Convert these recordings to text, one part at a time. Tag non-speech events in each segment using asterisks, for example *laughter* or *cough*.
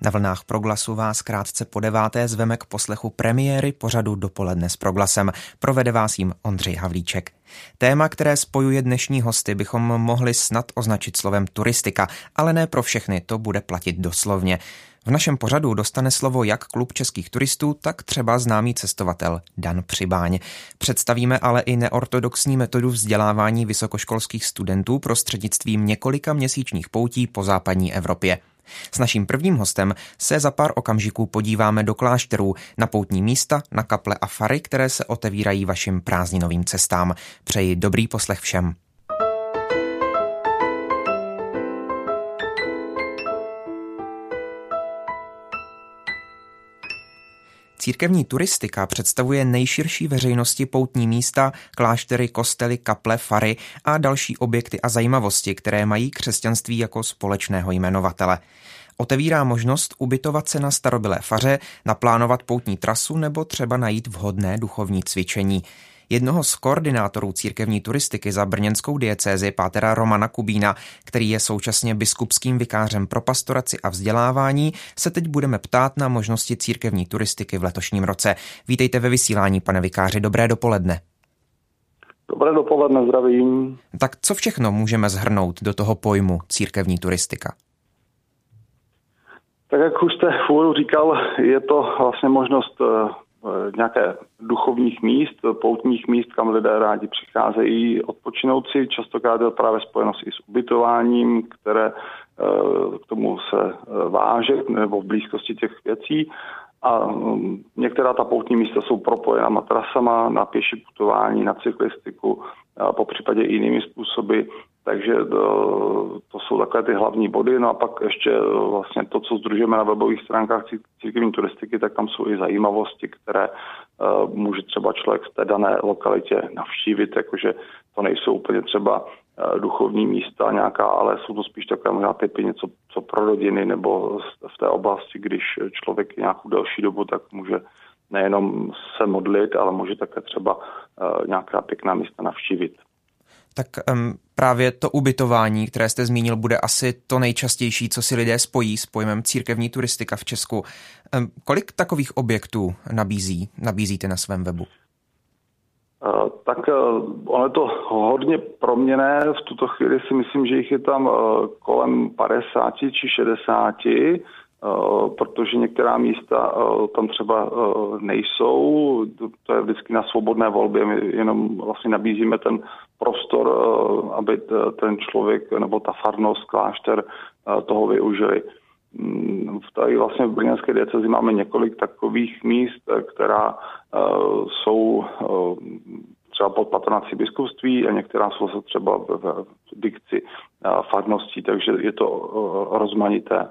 Na vlnách proglasu vás krátce po deváté zveme k poslechu premiéry pořadu Dopoledne s proglasem. Provede vás jim Ondřej Havlíček. Téma, které spojuje dnešní hosty, bychom mohli snad označit slovem turistika, ale ne pro všechny, to bude platit doslovně. V našem pořadu dostane slovo jak klub českých turistů, tak třeba známý cestovatel Dan Přibáň. Představíme ale i neortodoxní metodu vzdělávání vysokoškolských studentů prostřednictvím několika měsíčních poutí po západní Evropě. S naším prvním hostem se za pár okamžiků podíváme do klášterů, na poutní místa, na kaple a fary, které se otevírají vašim prázdninovým cestám. Přeji dobrý poslech všem. Církevní turistika představuje nejširší veřejnosti poutní místa, kláštery, kostely, kaple, fary a další objekty a zajímavosti, které mají křesťanství jako společného jmenovatele. Otevírá možnost ubytovat se na starobylé faře, naplánovat poutní trasu nebo třeba najít vhodné duchovní cvičení. Jednoho z koordinátorů církevní turistiky za brněnskou diecézi pátera Romana Kubína, který je současně biskupským vikářem pro pastoraci a vzdělávání, se teď budeme ptát na možnosti církevní turistiky v letošním roce. Vítejte ve vysílání, pane vikáři, dobré dopoledne. Dobré dopoledne, zdravím. Tak co všechno můžeme zhrnout do toho pojmu církevní turistika? Tak jak už jste v úvodu říkal, je to vlastně možnost Eh, nějaké duchovních míst, poutních míst, kam lidé rádi přicházejí odpočinout si. Častokrát je právě spojenost i s ubytováním, které eh, k tomu se eh, váže, nebo v blízkosti těch věcí. A mm, některá ta poutní místa jsou propojena matrasama na pěší putování, na cyklistiku, po případě jinými způsoby. Takže to, to jsou takové ty hlavní body. No a pak ještě e, vlastně to, co združujeme na webových stránkách církevní turistiky, tak tam jsou i zajímavosti, které uh, může třeba člověk v té dané lokalitě navštívit, jakože to nejsou úplně třeba duchovní místa nějaká, ale jsou to spíš takové možná typy něco co pro rodiny nebo v té oblasti, když člověk nějakou delší dobu, tak může nejenom se modlit, ale může také třeba nějaká pěkná místa navštívit tak um, právě to ubytování, které jste zmínil, bude asi to nejčastější, co si lidé spojí s pojmem církevní turistika v Česku. Um, kolik takových objektů nabízí, nabízíte na svém webu? Uh, tak uh, ono je to hodně proměné. V tuto chvíli si myslím, že jich je tam uh, kolem 50 či 60 Eh, protože některá místa eh, tam třeba eh, nejsou, to je vždycky na svobodné volbě, my jenom vlastně nabízíme ten prostor, aby ten člověk nebo ta farnost, klášter toho využili. Mm, tady vlastně v Brněnské diecezi máme několik takových míst, která jsou třeba pod patronací biskupství a některá jsou třeba v dikci farností, takže je to rozmanité.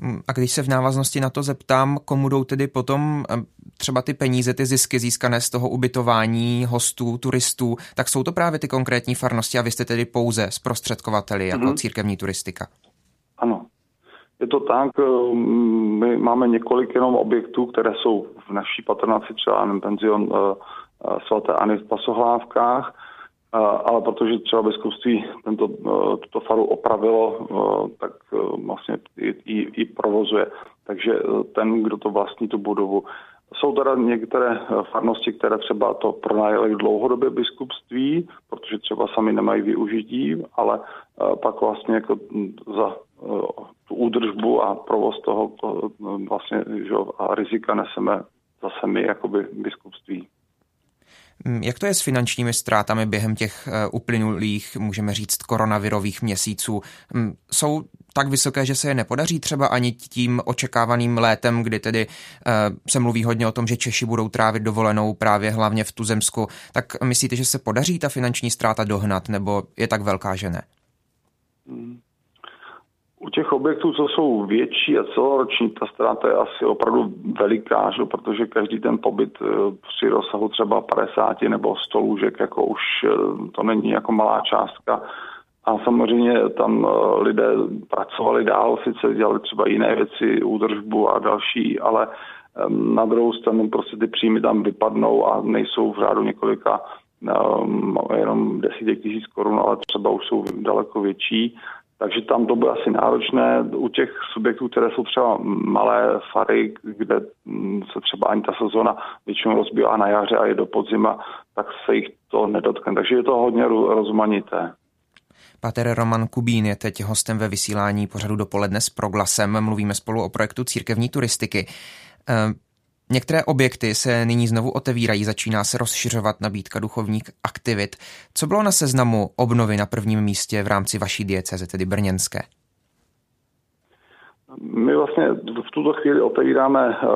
Mm, a když se v návaznosti na to zeptám, komu jdou tedy potom třeba ty peníze, ty zisky získané z toho ubytování hostů, turistů, tak jsou to právě ty konkrétní farnosti a vy jste tedy pouze zprostředkovateli jako mm-hmm. církevní turistika. Ano, je to tak. Eh, my máme několik jenom objektů, které jsou v naší patronaci, třeba penzion eh, eh, svaté Ani v Pasohlávkách, ale protože třeba biskupství tento, tuto faru opravilo, tak vlastně i, i, i provozuje. Takže ten, kdo to vlastní tu budovu, jsou teda některé farnosti, které třeba to pronajeli dlouhodobě biskupství, protože třeba sami nemají využití, ale pak vlastně jako za tu údržbu a provoz toho vlastně že, a rizika neseme zase my, jakoby biskupství. Mm, jak to je s finančními ztrátami během těch eh, uplynulých, můžeme říct, koronavirových měsíců? Mm, jsou tak vysoké, že se je nepodaří třeba ani tím očekávaným létem, kdy tedy eh, se mluví hodně o tom, že Češi budou trávit dovolenou právě hlavně v Tuzemsku. Tak myslíte, že se podaří ta finanční ztráta dohnat, nebo je tak velká, že ne? Hmm. U těch objektů, co jsou větší a celoroční, ta ztráta je asi opravdu veliká, že? protože každý ten pobyt eh, při rozsahu třeba 50 nebo 100 lůžek, jako už eh, to není jako malá částka. A samozřejmě tam eh, lidé pracovali dál, sice dělali třeba jiné věci, údržbu a další, ale Na druhou stranu prostě ty příjmy tam vypadnou a nejsou v řádu několika um, jenom desítek tisíc korun, ale třeba už jsou daleko větší. Takže tam to bude asi náročné. U těch subjektů, které jsou třeba malé fary, kde mm, se třeba ani ta sezona většinou rozbíhá na jaře a je do podzima, tak se jich to nedotkne. Takže je to hodně rozmanité. Pater Roman Kubín je teď hostem ve vysílání pořadu dopoledne s Proglasem. Mluvíme spolu o projektu církevní turistiky. Některé objekty se nyní znovu otevírají, začíná se rozšiřovat nabídka duchovních aktivit. Co bylo na seznamu obnovy na prvním místě v rámci vaší dieceze, tedy brněnské? My vlastně v tuto chvíli otevíráme eh,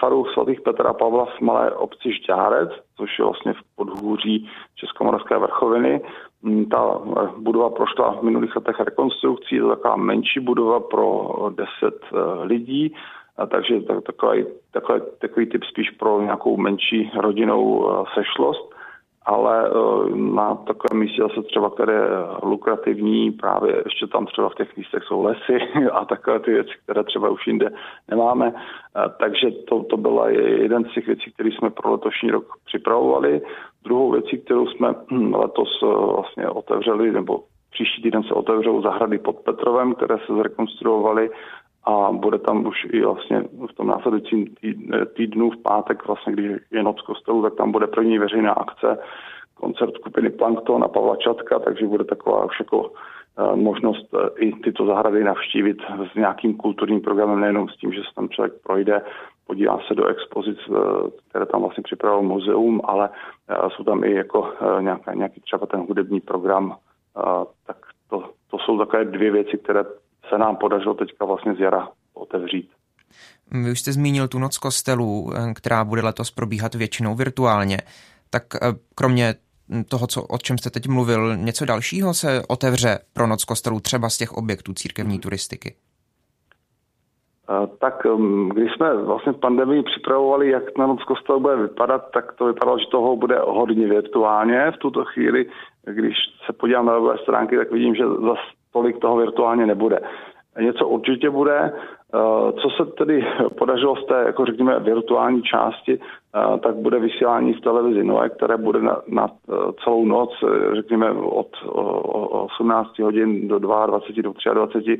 faru svatých Petra a Pavla v malé obci Žďárec, což je vlastně v podhůří Českomoravské vrchoviny. Mm, ta eh, budova prošla v minulých letech rekonstrukcí, je to taková menší budova pro 10 eh, lidí, a takže takový, takový, takový typ spíš pro nějakou menší rodinnou sešlost ale eh, na takovém místě zase třeba, které je lukrativní, právě ještě tam třeba v těch místech jsou lesy *laughs* a takové ty věci, které třeba už jinde nemáme. Eh, takže to, to byla jeden z těch věcí, které jsme pro letošní rok připravovali. Druhou věcí, kterou jsme letos eh, vlastně otevřeli, nebo příští týden se otevřou zahrady pod Petrovem, které se zrekonstruovaly a bude tam už i vlastně v tom následujícím týdnu v pátek, vlastně když je noc kostelu, tak tam bude první veřejná akce, koncert skupiny Plankton a Pavla Čatka, takže bude taková už jako eh, možnost eh, i tyto zahrady navštívit s nějakým kulturním programem, nejenom s tím, že se tam člověk projde, podívá se do expozic, eh, které tam vlastně připravilo muzeum, ale jsou tam i jako nějaký, nějaký třeba ten hudební program, tak to, to jsou takové dvě věci, které se nám podařilo teďka vlastně z jara otevřít. Vy už jste zmínil tu noc kostelů, eh, která bude letos probíhat většinou virtuálně. Tak eh, kromě toho, co, o čem jste teď mluvil, něco dalšího se otevře pro noc kostelů třeba z těch objektů církevní turistiky? Eh, tak mm, když jsme vlastně v pandemii připravovali, jak na noc kostel bude vypadat, tak to vypadalo, že toho bude hodně virtuálně. V tuto chvíli, když se podívám na webové stránky, tak vidím, že zase tolik toho virtuálně nebude. Něco určitě bude. Eh, co se tedy podařilo z té, jako řekněme, virtuální části, eh, tak bude vysílání v televizi Nové, které bude na, na eh, celou noc, řekněme od 18 hodin do 22, do 23,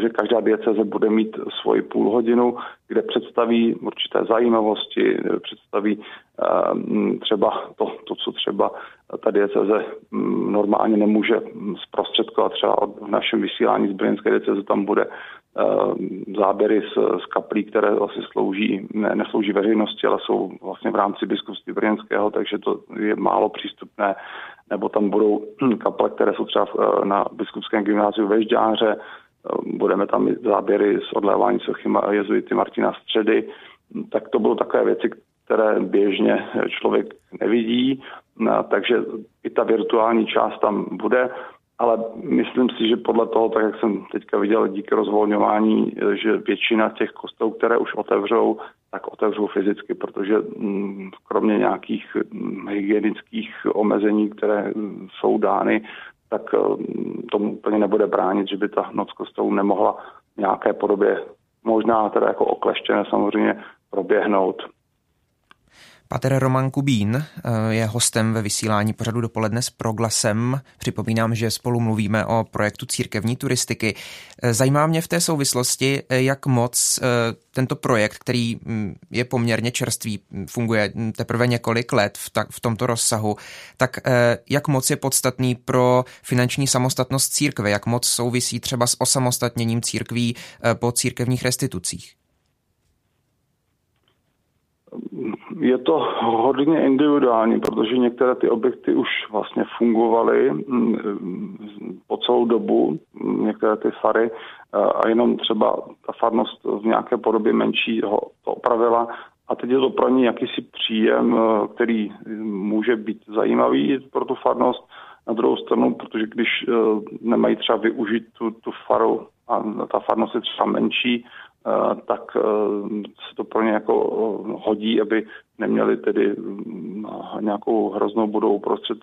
že každá dieceze bude mít svoji půl hodinu, kde představí určité zajímavosti, představí třeba to, to co třeba ta dieceze normálně nemůže zprostředkovat. Třeba v našem vysílání z Brněnské dieceze tam bude záběry z, z kaplí, které vlastně slouží, ne, neslouží veřejnosti, ale jsou vlastně v rámci biskupství Brněnského, takže to je málo přístupné. Nebo tam budou *clears throat* kaple, které jsou třeba na biskupském gymnáziu ve Žďáře, budeme tam mít záběry z odlévání sochy jezuity Martina Středy, tak to budou takové věci, které běžně člověk nevidí, takže i ta virtuální část tam bude ale myslím si, že podle toho, tak jak jsem teďka viděl díky rozvolňování, že většina těch kostelů, které už otevřou, tak otevřou fyzicky, protože mm, kromě nějakých mm, hygienických omezení, které jsou dány, tak mm, tomu úplně nebude bránit, že by ta noc kostelů nemohla v nějaké podobě, možná teda jako okleštěné samozřejmě, proběhnout. Pater Roman Kubín eh, je hostem ve vysílání pořadu dopoledne s Proglasem. Připomínám, že spolu mluvíme o projektu církevní turistiky. Eh, zajímá mě v té souvislosti, eh, jak moc tento projekt, který mm, je poměrně čerstvý, funguje teprve několik let v tomto rozsahu, tak jak moc je podstatný pro finanční samostatnost církve, jak moc souvisí třeba s osamostatněním církví po církevních restitucích? Je to hodně individuální, protože některé ty objekty už vlastně fungovaly mm, po celou dobu, některé ty fary a jenom třeba ta farnost v nějaké podobě menší ho to opravila a teď je to pro ně jakýsi příjem, který může být zajímavý pro tu farnost. Na druhou stranu, protože když e, nemají třeba využít tu, tu faru a ta farnost je třeba menší, tak eh, se to pro ně jako eh, hodí, aby neměli tedy mm, nějakou hroznou budovu prostřed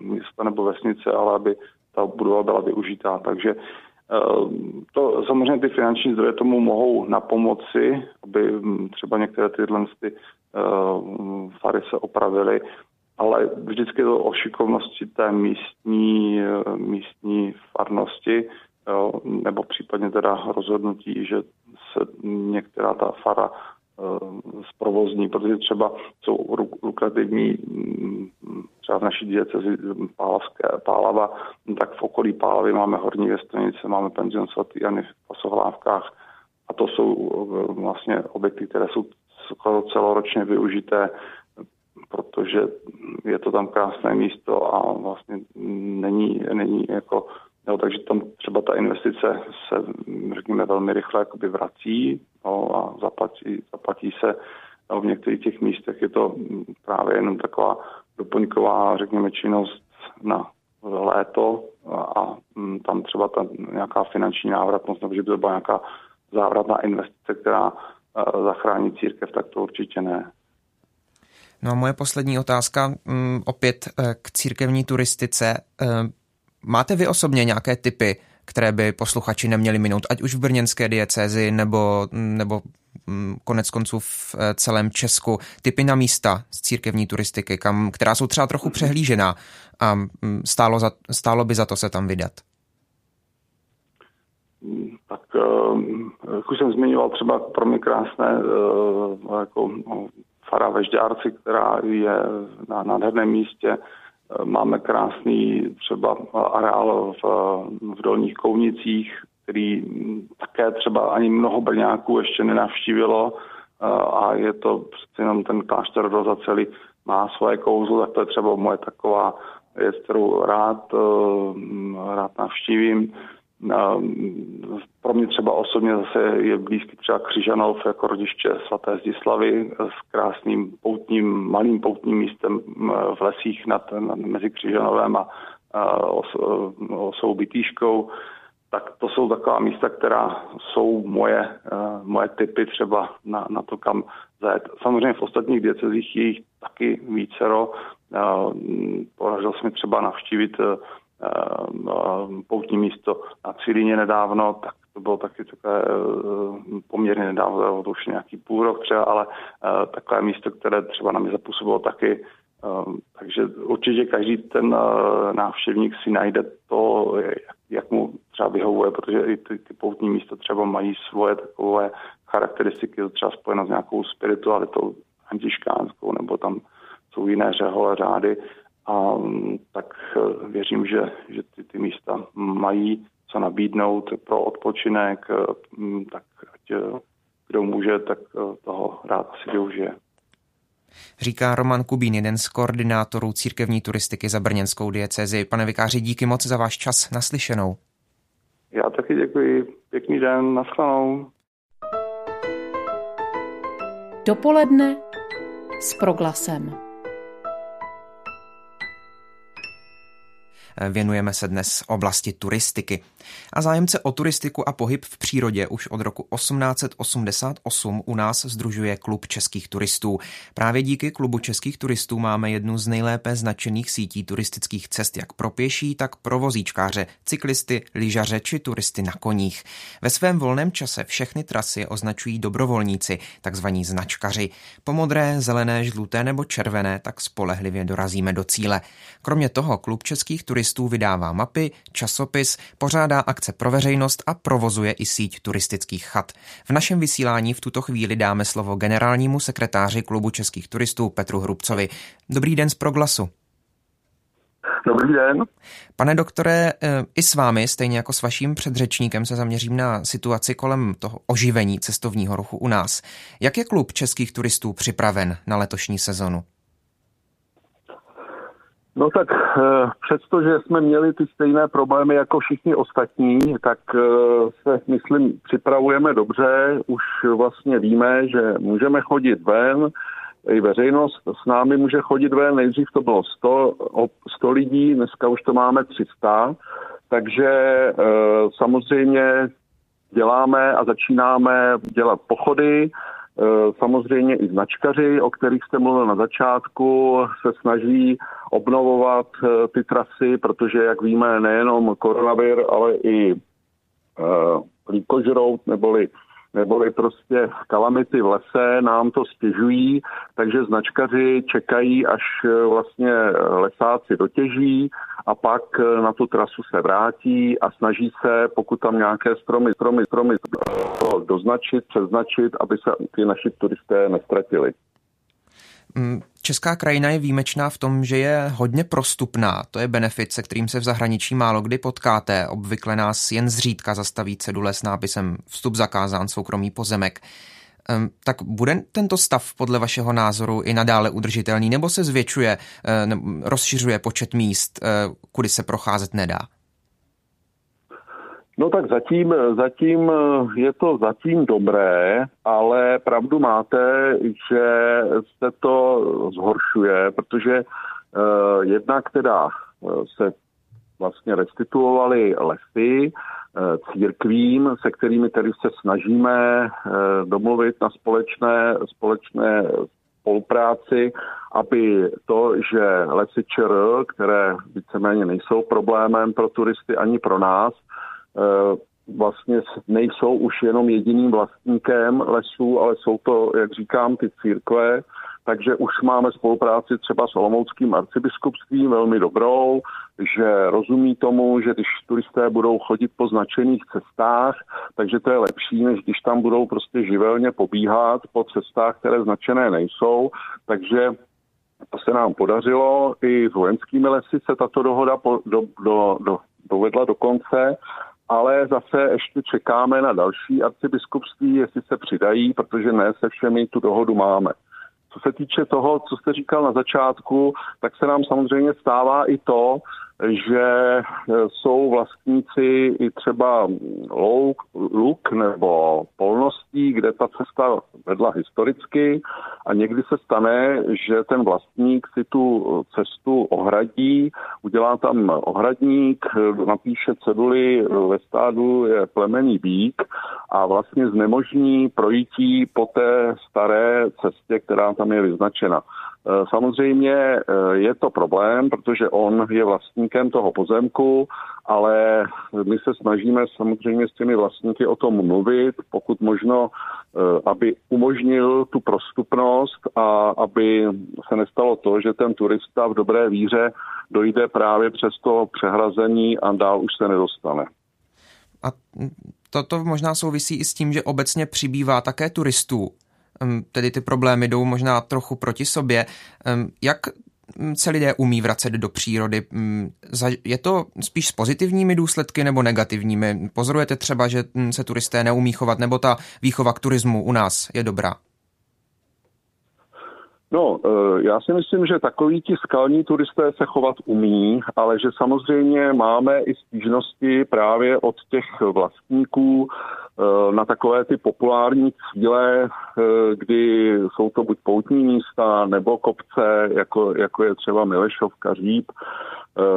města nebo vesnice, ale aby ta budova byla využitá. Takže To samozřejmě ty finanční zdroje tomu mohou na pomoci, aby hm, třeba některé tyhle ty fary se opravily, ale vždycky to o šikovnosti té místní, místní farnosti, nebo případně teda rozhodnutí, že se některá ta fara zprovozní, protože třeba jsou lukrativní mm, třeba v naší diecezi Pálavské, Pálava, tak v okolí Pálavy máme Horní Věstonice, máme penzion svatý Jany v Pasohlávkách a to jsou eh, vlastně objekty, které jsou celoročně využité, protože je to tam krásné místo a vlastně není, není jako Jo, takže tam třeba ta investice se, řekněme, velmi rychle jakoby vrací no, a zaplatí, zaplatí se. No, v některých těch místech je to právě jenom taková doplňková, řekněme, činnost na léto a, a mm, tam třeba ta nějaká finanční návratnost, nebo že by to byla nějaká závratná investice, která uh, zachrání církev, tak to určitě ne. No a moje poslední otázka um, opět uh, k církevní turistice. Máte vy osobně nějaké typy, které by posluchači neměli minout, ať už v brněnské diecézi nebo, nebo mm, konec konců v eh, celém Česku, typy na místa z církevní turistiky, kam, která jsou třeba trochu přehlížená a mm, stálo, za, stálo by za to se tam vydat? Tak eh, jak už jsem zmiňoval, třeba pro mě krásné eh, jako no, fara ve Žďárci, která je na nádherném místě, Máme krásný třeba areál v, v Dolních Kounicích, který také třeba ani mnoho Brňáků ještě nenavštívilo a je to přece jenom ten klášter do celý má svoje kouzlo, tak to je třeba moje taková věc, kterou rád, rád navštívím. Pro mě třeba osobně zase je blízký třeba Křižanov jako rodiště svaté Zdislavy s krásným poutním, malým poutním místem v lesích nad, nad mezi Křižanovem a, a osou Bytýškou. Tak to jsou taková místa, která jsou moje, moje typy třeba na, na to, kam zajet. Samozřejmě v ostatních diecezích je jich taky vícero. Podařilo se mi třeba navštívit poutní místo na Cilíně nedávno, tak to bylo taky takové eh, poměrně nedávno, to už nějaký půl rok třeba, ale eh, takové místo, které třeba na mě zapůsobilo taky. Takže určitě každý ten návštěvník si najde to, jak mu třeba vyhovuje, protože i ty, ty poutní místa třeba mají svoje takové charakteristiky, třeba spojeno s nějakou spiritualitou antiškánskou, nebo tam jsou jiné řehole řády a tak eh, věřím, že, že ty, ty místa mají co nabídnout pro odpočinek, eh, tak ať eh, kdo může, tak toho rád asi využije. Říká Roman Kubín, jeden z koordinátorů církevní turistiky za brněnskou diecezi. Pane vikáři, díky moc za váš čas naslyšenou. Já taky děkuji. Pěkný den, naschledanou. Dopoledne s proglasem. Věnujeme se dnes oblasti turistiky. A zájemce o turistiku a pohyb v přírodě už od roku 1888 u nás združuje Klub českých turistů. Právě díky Klubu českých turistů máme jednu z nejlépe značených sítí turistických cest jak pro pěší, tak pro vozíčkáře, cyklisty, lyžaře či turisty na koních. Ve svém volném čase všechny trasy označují dobrovolníci, takzvaní značkaři. Po modré, zelené, žluté nebo červené tak spolehlivě dorazíme do cíle. Kromě toho Klub českých turistů vydává mapy, časopis, pořádá pořádá akce pro veřejnost a provozuje i síť turistických chat. V našem vysílání v tuto chvíli dáme slovo generálnímu sekretáři klubu českých turistů Petru Hrubcovi. Dobrý den z Proglasu. Dobrý den. Pane doktore, eh, i s vámi, stejně jako s vaším předřečníkem, se zaměřím na situaci kolem toho oživení cestovního ruchu u nás. Jak je klub českých turistů připraven na letošní sezonu? No tak eh, přestože jsme měli ty stejné problémy jako všichni ostatní, tak eh, se, myslím, připravujeme dobře. Už vlastně víme, že můžeme chodit ven, i veřejnost s námi může chodit ven. Nejdřív to bylo 100, 100 lidí, dneska už to máme 300, takže eh, samozřejmě děláme a začínáme dělat pochody, samozřejmě i značkaři, o kterých jste mluvil na začátku, se snaží obnovovat eh, ty trasy, protože, jak víme, nejenom koronavir, ale i líkožrout neboli neboli prostě kalamity v lese nám to stěžují, takže značkaři čekají, až eh, vlastně lesáci dotěží a pak eh, na tu trasu se vrátí a snaží se, pokud tam nějaké stromy, stromy, stromy doznačit, přeznačit, aby se ty naši turisté nestratili. Mm, česká krajina je výjimečná v tom, že je hodně prostupná. To je benefit, se kterým se v zahraničí málo kdy potkáte. Obvykle nás jen zřídka zastaví cedule s nápisem vstup zakázán soukromý pozemek. Tak bude tento stav podle vašeho názoru i nadále udržitelný, nebo se zvětšuje, eh, rozšiřuje počet míst, eh, kudy se procházet nedá? No tak zatím, zatím je to zatím dobré, ale pravdu máte, že se to zhoršuje, protože uh, jednak teda eh, se vlastně restituovaly lesy uh, církvím, se kterými tedy se snažíme uh, domluvit na společné, společné spolupráci, aby to, že lesy ČR, které víceméně nejsou problémem pro turisty ani pro nás, Eh, vlastně nejsou už jenom jediným vlastníkem lesů, ale jsou to, jak říkám, ty církve, takže už máme spolupráci třeba s Olomouckým arcibiskupstvím velmi dobrou, že rozumí tomu, že když turisté budou chodit po značených cestách, takže to je lepší, než když tam budou prostě živelně pobíhat po cestách, které značené nejsou. Takže to se nám podařilo. I s vojenskými lesy se tato dohoda po, do, do, do, dovedla do konce ale zase ještě čekáme na další arcibiskupství, jestli se přidají, protože ne se všemi tu dohodu máme. Co se týče toho, co jste říkal na začátku, tak se nám samozřejmě stává i to, že e, jsou vlastníci i třeba louk, luk nebo polností, kde ta cesta vedla historicky a někdy se stane, že ten vlastník si tu cestu ohradí, udělá tam ohradník, napíše ceduly, ve stádu je plemený bík a vlastně znemožní projítí po té staré cestě, která tam je vyznačena. Eh, samozřejmě eh, je to problém, protože on je vlastníkem toho pozemku, ale my se snažíme samozřejmě s těmi vlastníky o tom mluvit, pokud možno, eh, aby umožnil tu prostupnost a aby se nestalo to, že ten turista v dobré víře dojde právě přes to přehrazení a dál už se nedostane. A toto možná souvisí i s tím, že obecně přibývá také turistů tedy ty problémy jdou možná trochu proti sobě. Jak se lidé umí vracet do přírody? Je to spíš s pozitivními důsledky nebo negativními? Pozorujete třeba, že se turisté neumí chovat, nebo ta výchova k turismu u nás je dobrá? No, e, já si myslím, že takový ti skalní turisté se chovat umí, ale že samozřejmě máme i stížnosti právě od těch vlastníků e, na takové ty populární cíle, e, kdy jsou to buď poutní místa nebo kopce, jako, jako je třeba Milešovka, Říp,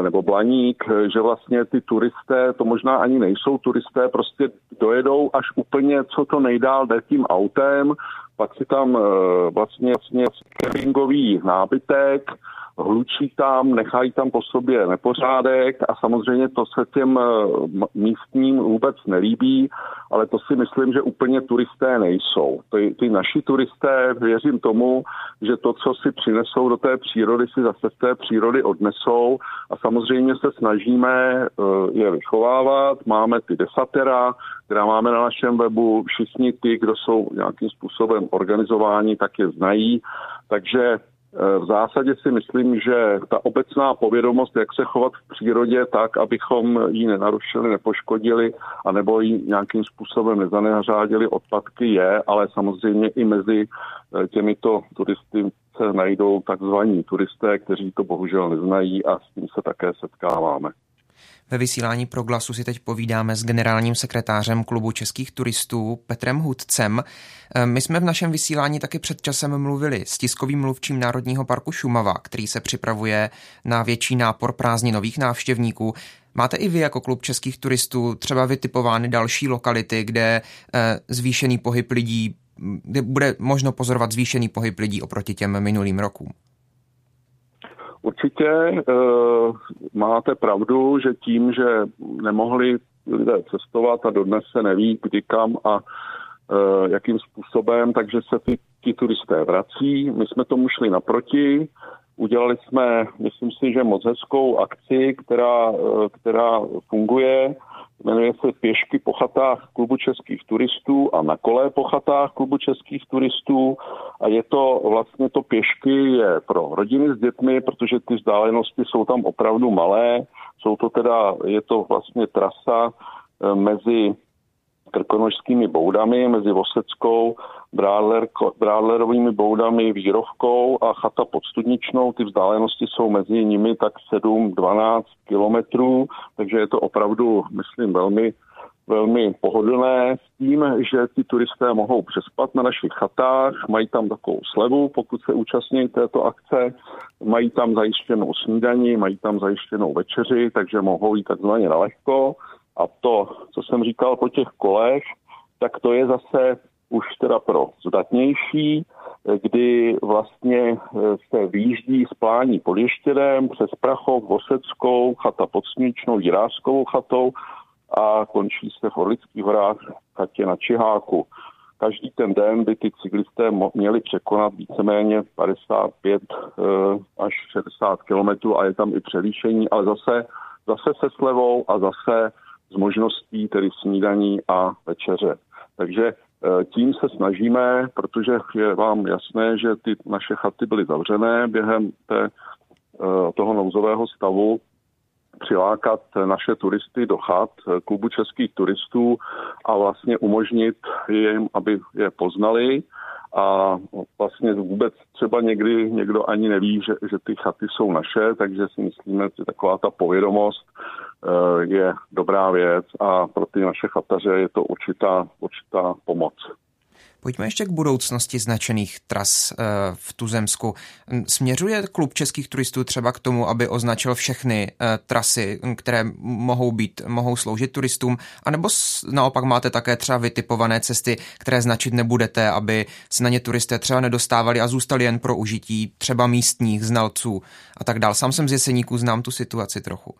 nebo Blaník, že vlastně ty turisté, to možná ani nejsou turisté, prostě dojedou až úplně co to nejdál jde tím autem, pak si tam eh, vlastně, vlastně campingový nábytek, hlučí tam, nechají tam po sobě nepořádek a samozřejmě to se těm eh, místním vůbec nelíbí, ale to si myslím, že úplně turisté nejsou. Ty, ty naši turisté, věřím tomu, že to, co si přinesou do té přírody, si zase z té přírody odnesou a samozřejmě se snažíme eh, je vychovávat. Máme ty desatera, která máme na našem webu, všichni ty, kdo jsou nějakým způsobem organizováni, tak je znají, takže v zásadě si myslím, že ta obecná povědomost, jak se chovat v přírodě tak, abychom ji nenarušili, nepoškodili a nebo ji nějakým způsobem nezanehařádili odpadky je, ale samozřejmě i mezi eh, těmito turisty se najdou takzvaní turisté, kteří to bohužel neznají a s tím se také setkáváme. Ve vysílání pro glasu si teď povídáme s generálním sekretářem klubu českých turistů Petrem Hudcem. Eh, my jsme v našem vysílání taky před časem mluvili s tiskovým mluvčím Národního parku Šumava, který se připravuje na větší nápor prázdninových návštěvníků. Máte i vy jako klub českých turistů třeba vytipovány další lokality, kde eh, zvýšený pohyb lidí, kde bude možno pozorovat zvýšený pohyb lidí oproti těm minulým rokům? Určitě uh, máte pravdu, že tím, že nemohli lidé cestovat a dodnes se neví, kdy kam a e, jakým způsobem, takže se ty, ty turisté vrací. My jsme tomu šli naproti, udělali jsme, myslím si, že moc hezkou akci, která, e, která funguje Jmenuje se Pěšky po chatách klubu českých turistů a na kole po chatách klubu českých turistů. A je to vlastně to pěšky je pro rodiny s dětmi, protože ty vzdálenosti jsou tam opravdu malé. Jsou to teda, je to vlastně trasa eh, mezi krkonožskými boudami, mezi Voseckou Brádler, Brádlerovými boudami, Vírovkou a chata pod Studničnou. Ty vzdálenosti jsou mezi nimi tak 7-12 kilometrů, takže je to opravdu, myslím, velmi velmi pohodlné s tím, že ty turisté mohou přespat na našich chatách, mají tam takovou slevu, pokud se účastní této akce, mají tam zajištěnou snídaní, mají tam zajištěnou večeři, takže mohou jít takzvaně na lehko. A to, co jsem říkal po těch kolech, tak to je zase už teda pro zdatnější, kdy vlastně eh, se výjíždí z plání pod Ještěrem přes Prachov, Voseckou, chata pod Sníčnou, Jirářskovou chatou a končí se v Orlických horách chatě na Čiháku. Každý ten den by ty cyklisté měli překonat víceméně 55 eh, až 60 kilometrů a je tam i převýšení, ale zase, zase se slevou a zase s možností tedy snídaní a večeře. Takže Eh, tím se snažíme, protože je vám jasné, že ty naše chaty byly zavřené během té, eh, toho nouzového stavu, přilákat naše turisty do chat, eh, klubu českých turistů a vlastně umožnit jim, aby je poznali a vlastně vůbec třeba někdy někdo ani neví, že, že ty chaty jsou naše, takže si myslíme, že taková ta povědomost Eh, je dobrá věc a pro ty naše chataře je to určitá, určitá pomoc. Pojďme ještě k budoucnosti značených tras eh, v Tuzemsku. Směřuje klub českých turistů třeba k tomu, aby označil všechny eh, trasy, které mohou být, mohou sloužit turistům, anebo naopak máte také třeba vytipované cesty, které značit nebudete, aby se na ně turisté třeba nedostávali a zůstali jen pro užití třeba místních znalců a tak dál. Sám jsem z Jeseníků, znám tu situaci trochu.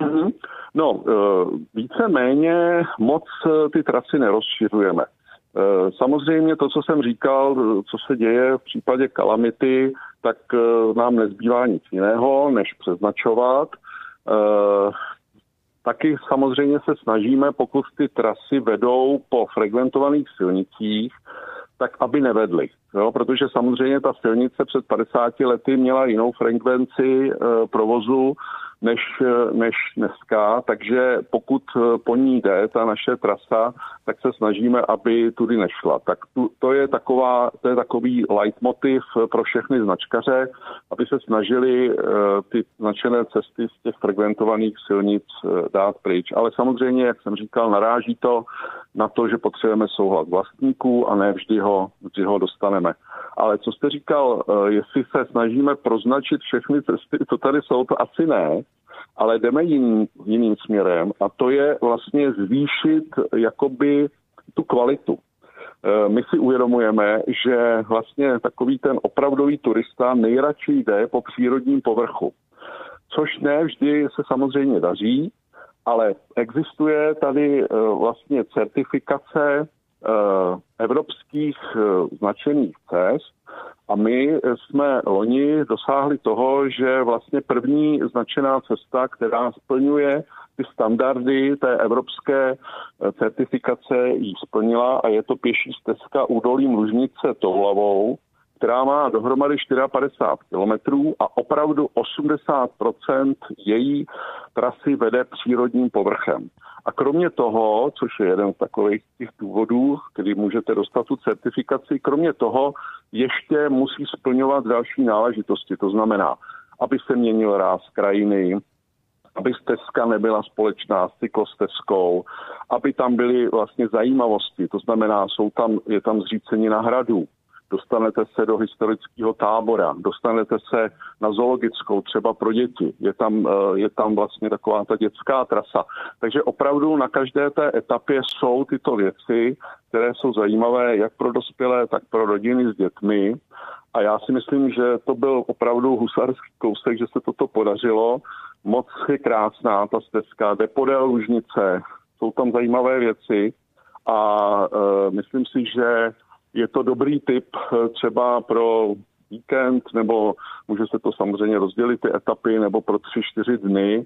Mm-hmm. No, e, více-méně moc e, ty trasy nerozšiřujeme. E, samozřejmě to, co jsem říkal, co se děje v případě kalamity, tak nám nezbývá nic jiného, než přeznačovat. Taky samozřejmě se snažíme, pokud ty trasy vedou po frekventovaných silnicích, tak aby nevedly. Jo? Protože samozřejmě ta silnice před 50 lety měla jinou frekvenci e, provozu než, než dneska, takže pokud po ní jde ta naše trasa, tak se snažíme, aby tudy nešla. Tak tu, to, je taková, to je takový leitmotiv pro všechny značkaře, aby se snažili uh, ty značené cesty z těch frekventovaných silnic uh, dát pryč. Ale samozřejmě, jak jsem říkal, naráží to na to, že potřebujeme souhlas vlastníků a ne vždy ho, vždy ho dostaneme. Ale co jste říkal, uh, jestli se snažíme proznačit všechny cesty, co tady jsou, to asi ne, ale jdeme jiným, jiným směrem a to je vlastně zvýšit jakoby tu kvalitu. E, my si uvědomujeme, že vlastně takový ten opravdový turista nejradši jde po přírodním povrchu. Což ne vždy se samozřejmě daří, ale existuje tady e, vlastně certifikace e, evropských značených cest, a my jsme loni dosáhli toho, že vlastně první značená cesta, která splňuje ty standardy té evropské certifikace, ji splnila a je to pěší stezka údolím Lužnice Toulavou, která má dohromady 54 kilometrů a opravdu 80% její trasy vede přírodním povrchem. A kromě toho, což je jeden z takových těch důvodů, kdy můžete dostat tu certifikaci, kromě toho ještě musí splňovat další náležitosti. To znamená, aby se měnil ráz krajiny, aby stezka nebyla společná s cyklostezkou, aby tam byly vlastně zajímavosti, to znamená, jsou tam, je tam zřícení na hradu, dostanete se do historického tábora, dostanete se na zoologickou třeba pro děti, je tam, eh, je tam vlastně taková ta dětská trasa. Takže opravdu na každé té etapě jsou tyto věci, které jsou zajímavé jak pro dospělé, tak pro rodiny s dětmi A já si myslím, že to byl opravdu husarský kousek, že se toto podařilo. Moc je krásná ta stezka, jde podél Lužnice, jsou tam zajímavé věci a e, myslím si, že je to dobrý tip e, třeba pro víkend, nebo může se to samozřejmě rozdělit ty etapy, nebo pro tři, čtyři dny. E,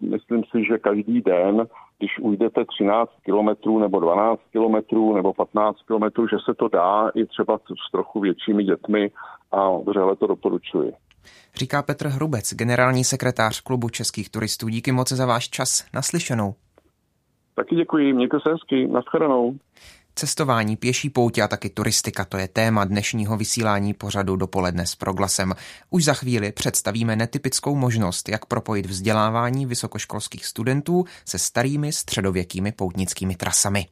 myslím si, že každý den, když ujdete 13 kilometrů, nebo 12 kilometrů, nebo 15 kilometrů, že se to dá i třeba s trochu většími dětmi a vřele to doporučuji. Říká Petr Hrubec, generální sekretář klubu českých turistů. Díky moc za váš čas. Naslyšenou. Taky děkuji, mějte se hezky, nashledanou. Cestování, pěší poutě a taky turistika, to je téma dnešního vysílání pořadu dopoledne s proglasem. Už za chvíli představíme netypickou možnost, jak propojit vzdělávání vysokoškolských studentů se starými středověkými poutnickými trasami.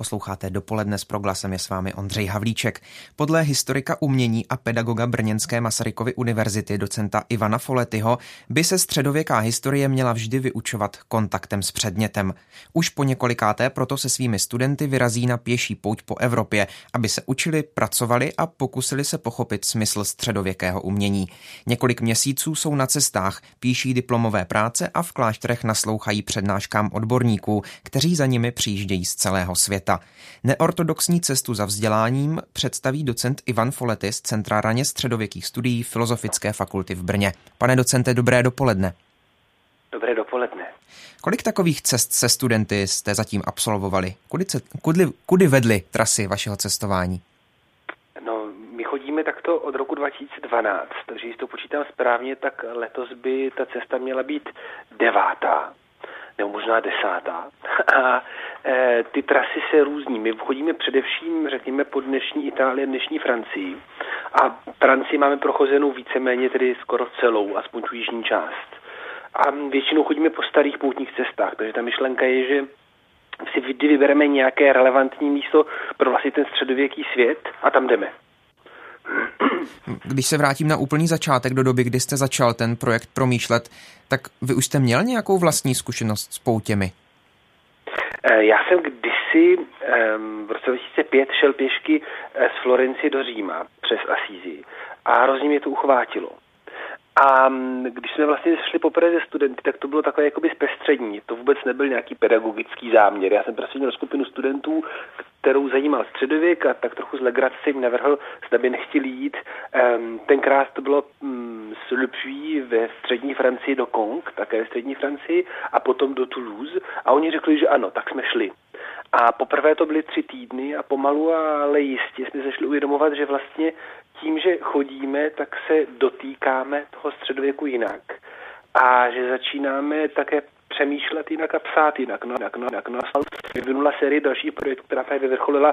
Posloucháte dopoledne s proglasem, je s vámi Ondřej Havlíček. Podle historika umění a pedagoga Brněnské Masarykovy univerzity docenta Ivana Foletyho by se středověká historie měla vždy vyučovat kontaktem s předmětem. Už po několikáté proto se svými studenty vyrazí na pěší pouť po Evropě, aby se učili, pracovali a pokusili se pochopit smysl středověkého umění. Několik měsíců jsou na cestách, píší diplomové práce a v klášterech naslouchají přednáškám odborníků, kteří za nimi přijíždějí z celého světa světa. Neortodoxní cestu za vzděláním představí docent Ivan Folety z Centra raně středověkých studií Filozofické fakulty v Brně. Pane docente, dobré dopoledne. Dobré dopoledne. Kolik takových cest se studenty jste zatím absolvovali? Kudy, kudy, kudy vedly trasy vašeho cestování? No, my chodíme takto od roku 2012, takže jestli to počítám správně, tak letos by ta cesta měla být devátá nebo možná desátá. *laughs* A e, ty trasy se různí. My chodíme především, řekněme, po dnešní Itálii, dnešní Francii. A Francii máme prochozenou víceméně tedy skoro celou, aspoň tu jižní část. A většinou chodíme po starých poutních cestách, takže ta myšlenka je, že si vybereme nějaké relevantní místo pro vlastně ten středověký svět a tam jdeme. *clears throat* Když se vrátím na úplný začátek do doby, kdy jste začal ten projekt promýšlet, tak vy už jste měl nějakou vlastní zkušenost s poutěmi? Eh, já jsem kdysi v roce 2005 šel pěšky eh, z Florencie do Říma přes Asízi a hrozně mě to uchvátilo. A mm, když jsme vlastně šli poprvé ze studenty, tak to bylo takové jakoby zpestřední. To vůbec nebyl nějaký pedagogický záměr. Já jsem prostě měl skupinu studentů, kterou zajímal středověk a tak trochu z legrace jim navrhl, zda by nechtěli jít. Tenkrát to bylo um, s Le Puy ve střední Francii do Kong, také ve střední Francii, a potom do Toulouse. A oni řekli, že ano, tak jsme šli. A poprvé to byly tři týdny a pomalu, ale jistě jsme se šli uvědomovat, že vlastně tím, že chodíme, tak se dotýkáme toho středověku jinak. A že začínáme také přemýšlet jinak a psát jinak. No, jinak, no, jinak. No, vyvinula série dalších projektů, která právě vyvrcholila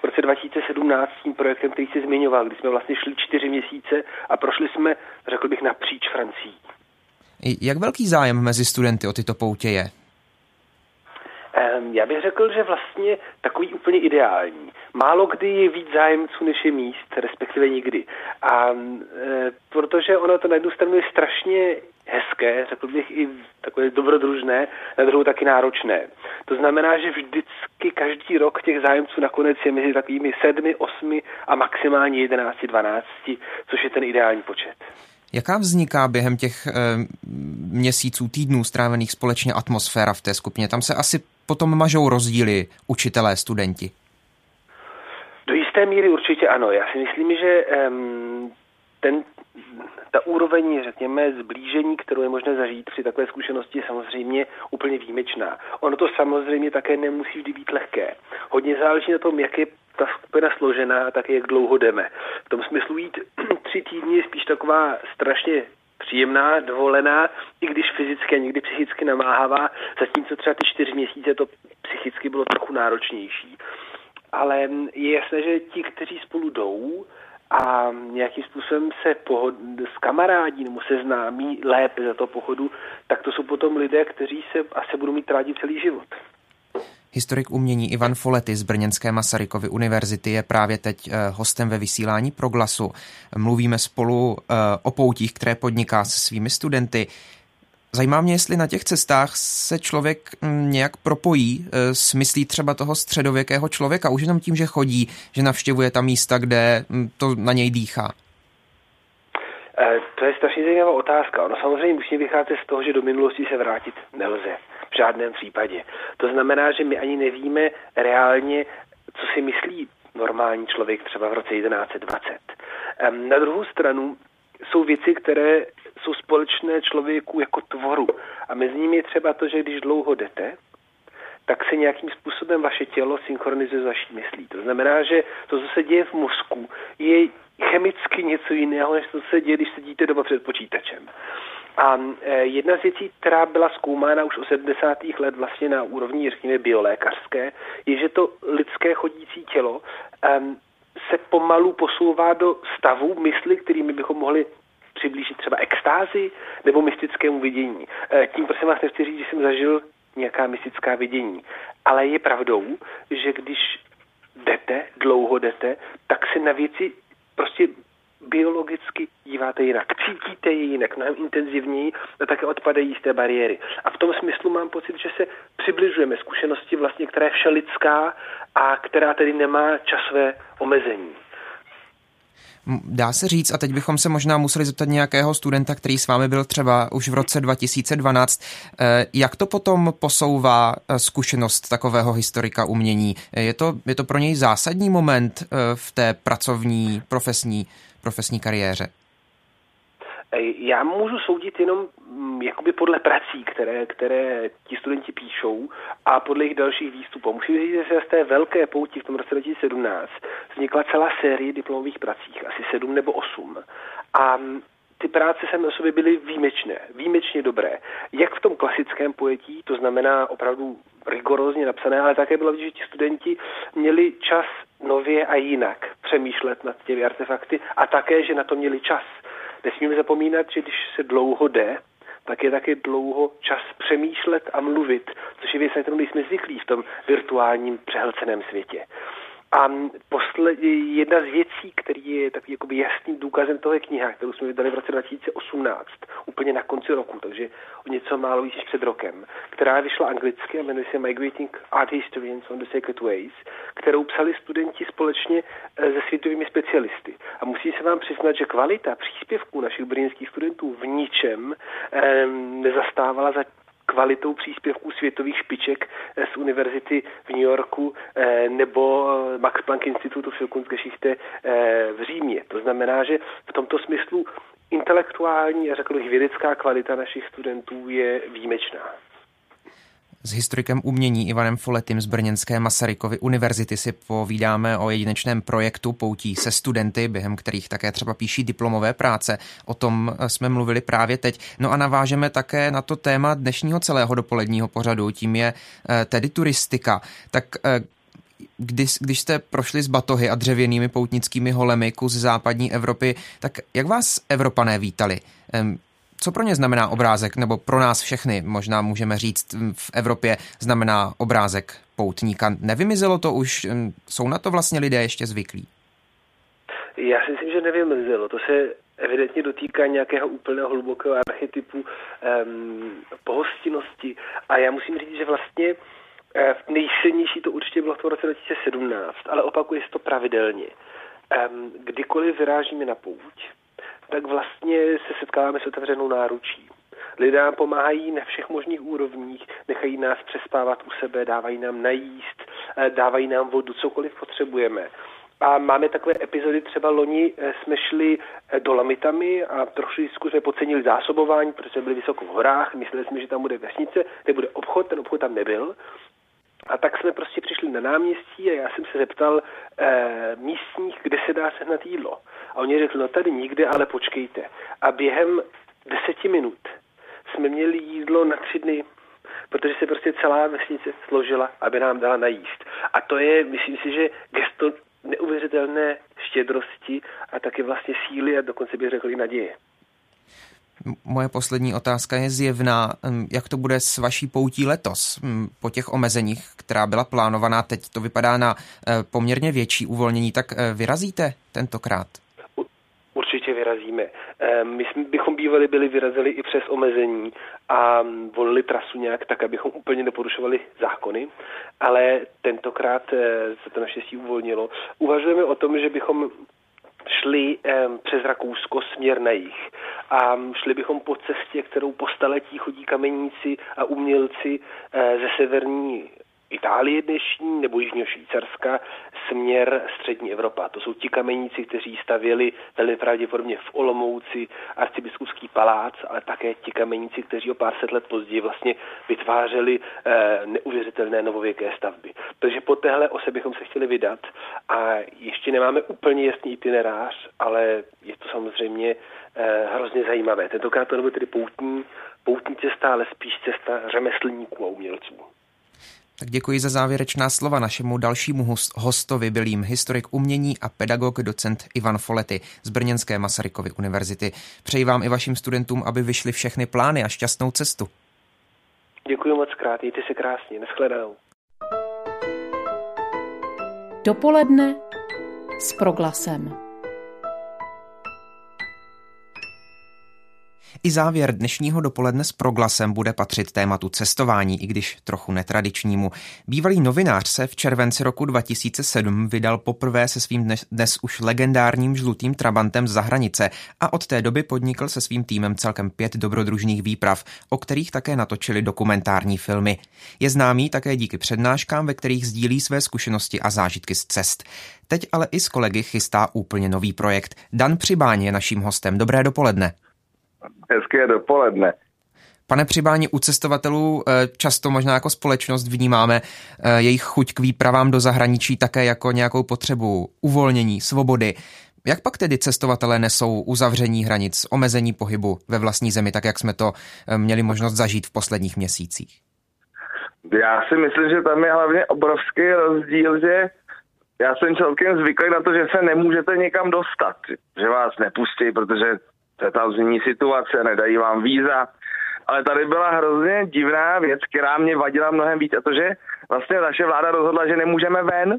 v roce 2017 tím projektem, který se zmiňoval, kdy jsme vlastně šli čtyři měsíce a prošli jsme, řekl bych, napříč Francií. Jak velký zájem mezi studenty o tyto poutě je? Já bych řekl, že vlastně takový úplně ideální. Málo kdy je víc zájemců než je míst, respektive nikdy. A protože ono to na jednu stranu je strašně hezké, řekl bych i takové dobrodružné, na druhou taky náročné. To znamená, že vždycky každý rok těch zájemců nakonec je mezi takovými sedmi, osmi a maximálně jedenácti, dvanácti, což je ten ideální počet. Jaká vzniká během těch e, měsíců, týdnů strávených společně atmosféra v té skupině? Tam se asi potom mažou rozdíly učitelé, studenti? Do jisté míry určitě ano. Já si myslím, že um, ten, ta úroveň, řekněme, zblížení, kterou je možné zažít při takové zkušenosti, je samozřejmě úplně výjimečná. Ono to samozřejmě také nemusí vždy být lehké. Hodně záleží na tom, jak je ta skupina složená a také jak dlouho jdeme. V tom smyslu jít *clears throat* tři týdny je spíš taková strašně příjemná, dovolená, i když fyzicky a někdy psychicky namáhavá, zatímco třeba ty čtyři měsíce to psychicky bylo trochu náročnější. Ale je jasné, že ti, kteří spolu jdou a nějakým způsobem se pohod, s kamarádí nebo se známí lépe za to pochodu, tak to jsou potom lidé, kteří se asi budou mít rádi celý život. Historik umění Ivan Folety z Brněnské Masarykovy univerzity je právě teď eh, hostem ve vysílání Proglasu. Mluvíme spolu eh, o poutích, které podniká se svými studenty. Zajímá mě, jestli na těch cestách se člověk mm, nějak propojí e, s myslí třeba toho středověkého člověka, už jenom tím, že chodí, že navštěvuje ta místa, kde mm, to na něj dýchá. E, to je strašně zajímavá otázka. Ono samozřejmě musí vycházet z toho, že do minulosti se vrátit nelze. V žádném případě. To znamená, že my ani nevíme reálně, co si myslí normální člověk třeba v roce 1120. Na druhou stranu jsou věci, které jsou společné člověku jako tvoru. A mezi nimi je třeba to, že když dlouho jdete, tak se nějakým způsobem vaše tělo synchronizuje s vaší myslí. To znamená, že to, co se děje v mozku, je chemicky něco jiného, než to, co se děje, když sedíte doma před počítačem. A e, jedna z věcí, která byla zkoumána už o 70. let vlastně na úrovni, řekněme, biolékařské, je, že to lidské chodící tělo um, se pomalu posouvá do stavu mysli, kterými bychom mohli přiblížit třeba extázi nebo mystickému vidění. E, tím prosím vás nechci říct, že jsem zažil nějaká mystická vidění. Ale je pravdou, že když jdete, dlouho jdete, tak se na věci prostě biologicky díváte jinak, cítíte je jinak, mnohem intenzivněji a také odpadají z té bariéry. A v tom smyslu mám pocit, že se přibližujeme zkušenosti vlastně, která je všelidská a která tedy nemá časové omezení. Dá se říct, a teď bychom se možná museli zeptat nějakého studenta, který s vámi byl třeba už v roce 2012, eh, jak to potom posouvá eh, zkušenost takového historika umění? Je to, je to pro něj zásadní moment eh, v té pracovní, profesní, profesní kariéře? Já můžu soudit jenom mm, jakoby podle prací, které, které ti studenti píšou a podle jejich dalších výstupů. Musím říct, že se z té velké pouti v tom roce 2017 vznikla celá série diplomových pracích, asi sedm nebo osm. A mm, ty práce sami o sobě byly výjimečné, výjimečně dobré. Jak v tom klasickém pojetí, to znamená opravdu rigorózně napsané, ale také bylo vidět, že ti studenti měli čas nově a jinak přemýšlet nad těmi artefakty a také, že na to měli čas. Nesmíme zapomínat, že když se dlouho jde, tak je také dlouho čas přemýšlet a mluvit, což je věc, na kterou nejsme zvyklí v tom virtuálním přehlceném světě. A posled, jedna z věcí, který je takový jakoby jasným důkazem toho je kniha, kterou jsme vydali v roce 2018, úplně na konci roku, takže o něco málo víc před rokem, která vyšla anglicky a jmenuje se Migrating Art Historians on the Sacred Ways, kterou psali studenti společně eh, se světovými specialisty. A musí se vám přiznat, že kvalita příspěvků našich brněnských studentů v ničem eh, nezastávala za kvalitou příspěvků světových špiček eh, z univerzity v New Yorku eh, nebo Max Planck Institutu für Kunstgeschichte eh, v Římě. To znamená, že v tomto smyslu intelektuální a řekl bych vědecká kvalita našich studentů je výjimečná. S historikem umění Ivanem Foletym z Brněnské Masarykovy univerzity si povídáme o jedinečném projektu Poutí se studenty, během kterých také třeba píší diplomové práce. O tom jsme mluvili právě teď. No a navážeme také na to téma dnešního celého dopoledního pořadu, tím je eh, tedy turistika. Tak eh, když, když jste prošli s batohy a dřevěnými poutnickými holemi kus západní Evropy, tak jak vás Evropané vítali? Co pro ně znamená obrázek, nebo pro nás všechny, možná můžeme říct v Evropě, znamená obrázek poutníka? Nevymizelo to už? Jsou na to vlastně lidé ještě zvyklí? Já si myslím, že nevymizelo. To se evidentně dotýká nějakého úplného hlubokého archetypu um, pohostinnosti. A já musím říct, že vlastně uh, nejsilnější to určitě bylo v roce 2017, ale opakuje se to pravidelně. Um, kdykoliv vyrážíme na pouť, tak vlastně se setkáváme s otevřenou náručí. Lidé nám pomáhají na všech možných úrovních, nechají nás přespávat u sebe, dávají nám najíst, eh, dávají nám vodu, cokoliv potřebujeme. A máme takové epizody, třeba loni eh, jsme šli eh, dolomitami a trošku jsme podcenili zásobování, protože byli vysoko v horách, mysleli jsme, že tam bude vesnice, kde bude obchod, ten obchod tam nebyl. A tak jsme prostě přišli na náměstí a já jsem se zeptal eh, místních, kde se dá sehnat jídlo. A oni řekli, no tady nikde, ale počkejte. A během deseti minut jsme měli jídlo na tři dny, protože se prostě celá vesnice složila, aby nám dala najíst. A to je, myslím si, že gesto neuvěřitelné štědrosti a taky vlastně síly a dokonce bych řekl i naděje. Moje poslední otázka je zjevná. Jak to bude s vaší poutí letos? Po těch omezeních, která byla plánovaná, teď to vypadá na eh, poměrně větší uvolnění, tak eh, vyrazíte tentokrát? Určitě vyrazíme. My bychom bývali byli vyrazili i přes omezení a volili trasu nějak tak, abychom úplně neporušovali zákony, ale tentokrát se to naštěstí uvolnilo. Uvažujeme o tom, že bychom šli přes Rakousko směr na jich a šli bychom po cestě, kterou po staletí chodí kameníci a umělci eh, ze severní Itálie dnešní nebo Jižního Švýcarska směr střední Evropa. To jsou ti kameníci, kteří stavěli velmi pravděpodobně v Olomouci arcibiskupský palác, ale také ti kameníci, kteří o pár set let později vlastně vytvářeli eh, neuvěřitelné novověké stavby. Takže po téhle ose bychom se chtěli vydat a ještě nemáme úplně jasný itinerář, ale je to samozřejmě eh, hrozně zajímavé. Tentokrát to nebude tedy poutní, poutní cesta, ale spíš cesta řemeslníků a umělců. Tak děkuji za závěrečná slova našemu dalšímu hostovi, byl jim historik umění a pedagog docent Ivan Folety z Brněnské Masarykovy univerzity. Přeji vám i vašim studentům, aby vyšly všechny plány a šťastnou cestu. Děkuji moc krát, mějte se krásně, nashledanou. Dopoledne s proglasem. I závěr dnešního dopoledne s proglasem bude patřit tématu cestování, i když trochu netradičnímu. Bývalý novinář se v červenci roku 2007 vydal poprvé se svým dnes, dnes už legendárním žlutým trabantem za hranice a od té doby podnikl se svým týmem celkem pět dobrodružných výprav, o kterých také natočili dokumentární filmy. Je známý také díky přednáškám, ve kterých sdílí své zkušenosti a zážitky z cest. Teď ale i s kolegy chystá úplně nový projekt. Dan Přibáň je naším hostem. Dobré dopoledne. Hezké dopoledne. Pane Přibáni, u cestovatelů eh, často možná jako společnost vnímáme eh, jejich chuť k výpravám do zahraničí také jako nějakou potřebu uvolnění, svobody. Jak pak tedy cestovatelé nesou uzavření hranic, omezení pohybu ve vlastní zemi, tak jak jsme to eh, měli možnost zažít v posledních měsících? Já si myslím, že tam je hlavně obrovský rozdíl, že já jsem celkem zvyklý na to, že se nemůžete někam dostat, že vás nepustí, protože to je ta zimní situace, nedají vám víza. Ale tady byla hrozně divná věc, která mě vadila mnohem víc, a to, že vlastně naše vláda rozhodla, že nemůžeme ven,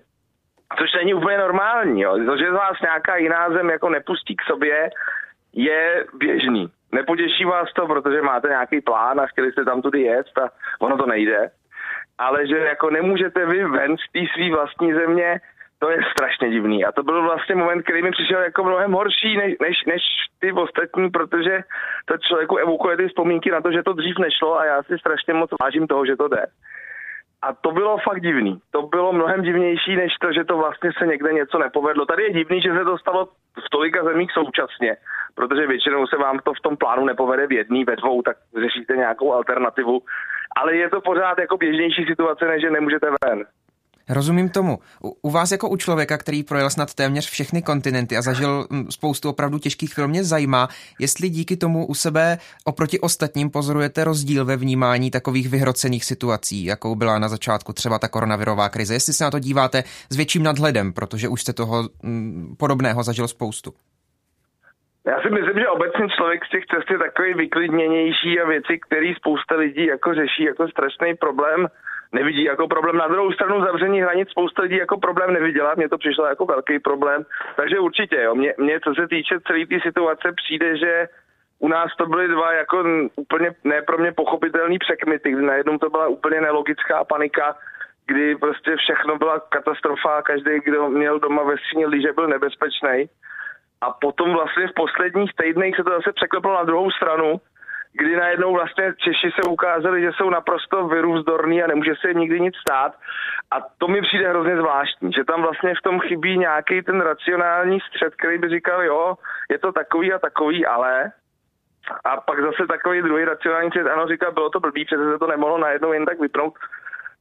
což není úplně normální. Jo. To, že vás nějaká jiná zem jako nepustí k sobě, je běžný. Nepotěší vás to, protože máte nějaký plán a chtěli jste tam tudy jet a ono to nejde. Ale že jako nemůžete vy ven z té své vlastní země to je strašně divný. A to byl vlastně moment, který mi přišel jako mnohem horší než, než, než ty ostatní, protože to člověku evokuje ty vzpomínky na to, že to dřív nešlo a já si strašně moc vážím toho, že to jde. A to bylo fakt divný. To bylo mnohem divnější, než to, že to vlastně se někde něco nepovedlo. Tady je divný, že se to stalo v tolika zemích současně, protože většinou se vám to v tom plánu nepovede v jedný, ve dvou, tak řešíte nějakou alternativu. Ale je to pořád jako běžnější situace, než že nemůžete ven. Rozumím tomu. U, u vás jako u člověka, který projel snad téměř všechny kontinenty a zažil mm, spoustu opravdu těžkých film, mě zajímá, jestli díky tomu u sebe oproti ostatním pozorujete rozdíl ve vnímání takových vyhrocených situací, jakou byla na začátku třeba ta koronavirová krize. Jestli se na to díváte s větším nadhledem, protože už jste toho mm, podobného zažil spoustu. Já si myslím, že obecně člověk z těch cest je takový vyklidněnější a věci, které spousta lidí jako řeší jako strašný problém, nevidí jako problém. Na druhou stranu zavření hranic spousta lidí jako problém neviděla, mně to přišlo jako velký problém, takže určitě, jo. Mně, mně co se týče celé té situace přijde, že u nás to byly dva jako úplně ne pro mě pochopitelný překmity, kdy najednou to byla úplně nelogická panika, kdy prostě všechno byla katastrofa, každý, kdo měl doma ve skříně líže, byl nebezpečný. A potom vlastně v posledních týdnech se to zase překleplo na druhou stranu, kdy najednou vlastně Češi se ukázali, že jsou naprosto virusdorní a nemůže se jim nikdy nic stát. A to mi přijde hrozně zvláštní, že tam vlastně v tom chybí nějaký ten racionální střed, který by říkal, jo, je to takový a takový, ale a pak zase takový druhý racionální střed, ano, říkal, bylo to blbý, přece se to nemohlo najednou jen tak vypnout.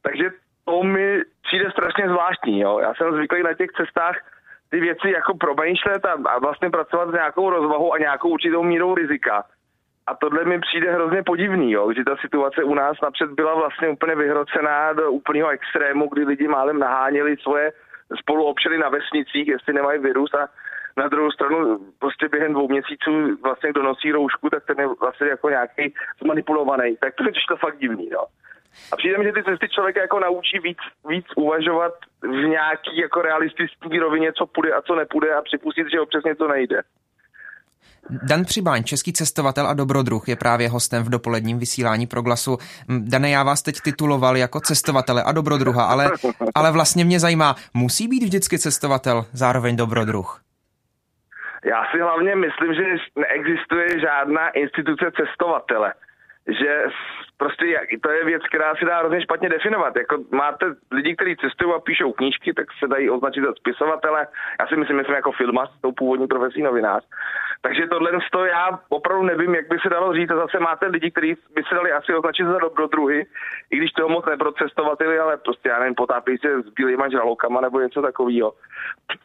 Takže to mi přijde strašně zvláštní, jo. Já jsem zvyklý na těch cestách ty věci jako promýšlet a, a vlastně pracovat s nějakou rozvahou a nějakou určitou mírou rizika. A tohle mi přijde hrozně podivný, jo, že ta situace u nás napřed byla vlastně úplně vyhrocená do úplného extrému, kdy lidi málem naháněli svoje spoluobčany na vesnicích, jestli nemají virus a na druhou stranu prostě během dvou měsíců vlastně kdo nosí roušku, tak ten je vlastně jako nějaký zmanipulovaný. Tak to je to fakt divný, no. A přijde mi, že ty cesty člověka jako naučí víc, víc uvažovat v nějaký jako realistický rovině, co půjde a co nepůjde a připustit, že občas něco nejde. Dan Přibáň, český cestovatel a dobrodruh, je právě hostem v dopoledním vysílání Proglasu. Dane, já vás teď tituloval jako cestovatele a dobrodruha, ale, ale vlastně mě zajímá, musí být vždycky cestovatel zároveň dobrodruh? Já si hlavně myslím, že neexistuje žádná instituce cestovatele. Že prostě to je věc, která se dá hrozně špatně definovat. Jako máte lidi, kteří cestují a píšou knížky, tak se dají označit za spisovatele. Já si myslím, že jsem jako filmař tou původní profesí novinář. Takže tohle to já opravdu nevím, jak by se dalo říct. A zase máte lidi, kteří by se dali asi označit za dobrodruhy, i když toho moc neprocestovateli, ale prostě já nevím, potápí se s bílýma žralokama nebo něco takového.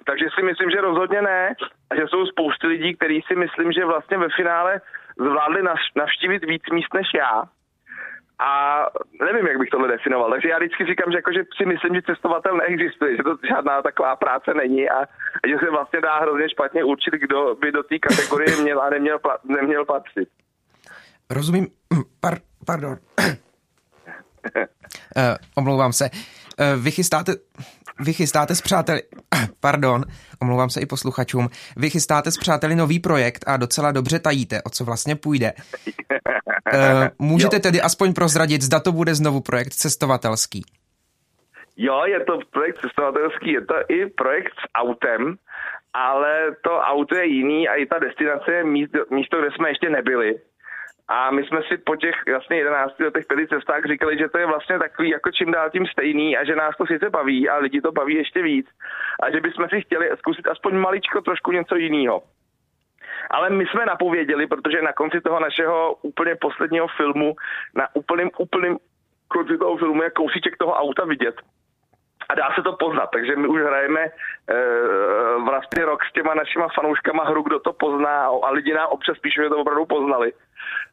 Takže si myslím, že rozhodně ne. A že jsou spousty lidí, kteří si myslím, že vlastně ve finále zvládli navštívit víc míst než já a nevím, jak bych tohle definoval. Takže já vždycky říkám, že, jako, že si myslím, že cestovatel neexistuje, že to žádná taková práce není a že se vlastně dá hrozně špatně určit, kdo by do té kategorie měl a neměl, neměl patřit. Rozumím. *clears throat* Par, pardon. uh, *clears throat* omlouvám se. Uh, vy chystáte, vy chystáte s přáteli, *coughs* pardon, omlouvám se i posluchačům, vy chystáte s přáteli nový projekt a docela dobře tajíte, o co vlastně půjde. Uh, *laughs* můžete jo. tedy aspoň prozradit, zda to bude znovu projekt cestovatelský? Jo, je to projekt cestovatelský, je to i projekt s autem, ale to auto je jiný a i ta destinace je místo, místo kde jsme ještě nebyli. A my jsme si po těch vlastně 11 letech pěti cestách říkali, že to je vlastně takový jako čím dál tím stejný a že nás to sice baví a lidi to baví ještě víc a že bychom si chtěli zkusit aspoň maličko trošku něco jiného. Ale my jsme napověděli, protože na konci toho našeho úplně posledního filmu, na úplným, úplným konci toho filmu je kousíček toho auta vidět a dá se to poznat, takže my už hrajeme e, vlastně rok s těma našima fanouškama hru, kdo to pozná a lidi nám občas píšou, že to opravdu poznali.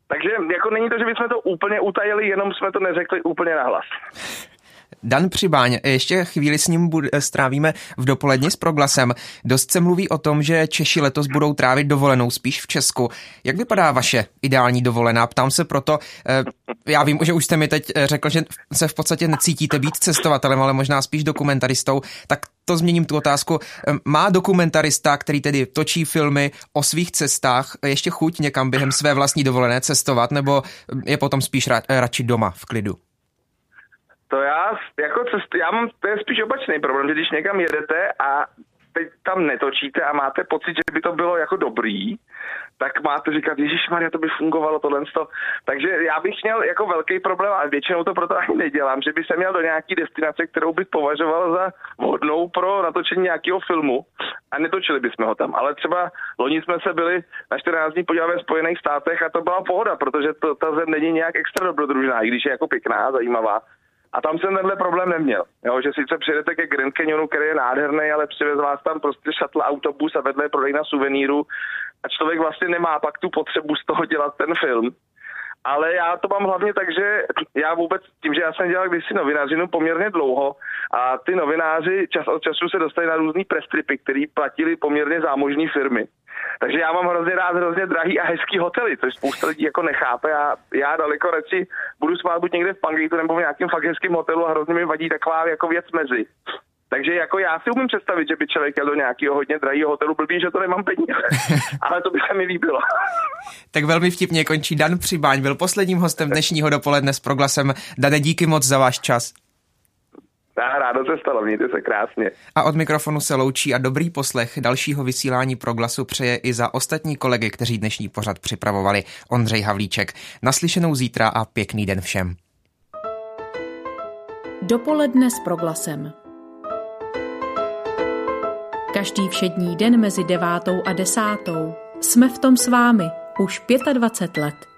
Takže jako není to, že bychom to úplně utajili, jenom jsme to neřekli úplně nahlas. Dan Přibáň, ještě chvíli s ním bude, strávíme v dopoledni s proglasem. Dost se mluví o tom, že Češi letos budou trávit dovolenou spíš v Česku. Jak vypadá vaše ideální dovolená? Ptám se proto, eh, já vím, že už jste mi teď řekl, že se v podstatě necítíte být cestovatelem, ale možná spíš dokumentaristou, tak to změním tu otázku. Má dokumentarista, který tedy točí filmy o svých cestách, ještě chuť někam během své vlastní dovolené cestovat, nebo je potom spíš radši doma v klidu? To já, jako cest, já mám, to je spíš opačný problém, že když někam jedete a teď tam netočíte a máte pocit, že by to bylo jako dobrý, tak máte říkat, Ježíš Maria, to by fungovalo tohle. Takže já bych měl jako velký problém a většinou to proto ani nedělám, že by se měl do nějaký destinace, kterou bych považoval za vhodnou pro natočení nějakého filmu a netočili bychom ho tam. Ale třeba loni jsme se byli na 14 dní podívat ve Spojených státech a to byla pohoda, protože to, ta zem není nějak extra dobrodružná, i když je jako pěkná, zajímavá a tam jsem tenhle problém neměl. Jo, že sice přijedete ke Grand Canyonu, který je nádherný, ale přivez vás tam prostě shuttle autobus a vedle je prodejna suveníru a člověk vlastně nemá pak tu potřebu z toho dělat ten film. Ale já to mám hlavně tak, že já vůbec, tím, že já jsem dělal kdysi novinářinu poměrně dlouho a ty novináři čas od času se dostali na různý prestripy, které platili poměrně zámožní firmy. Takže já mám hrozně rád hrozně drahý a hezký hotely, což spousta lidí jako nechápe. Já, já daleko radši budu spát buď někde v Pangaitu nebo v nějakém fakt hezkém hotelu a hrozně mi vadí taková jako věc mezi. Takže jako já si umím představit, že by člověk jel do nějakého hodně drahého hotelu, blbý, že to nemám peníze. *laughs* Ale to by se mi líbilo. *laughs* tak velmi vtipně končí Dan Přibáň, byl posledním hostem dnešního dopoledne s proglasem. Dane, díky moc za váš čas. Já rádo se stalo, mějte se krásně. A od mikrofonu se loučí a dobrý poslech dalšího vysílání proglasu přeje i za ostatní kolegy, kteří dnešní pořad připravovali. Ondřej Havlíček. Naslyšenou zítra a pěkný den všem. Dopoledne s proglasem. Každý všední den mezi devátou a desátou jsme v tom s vámi už 25 let.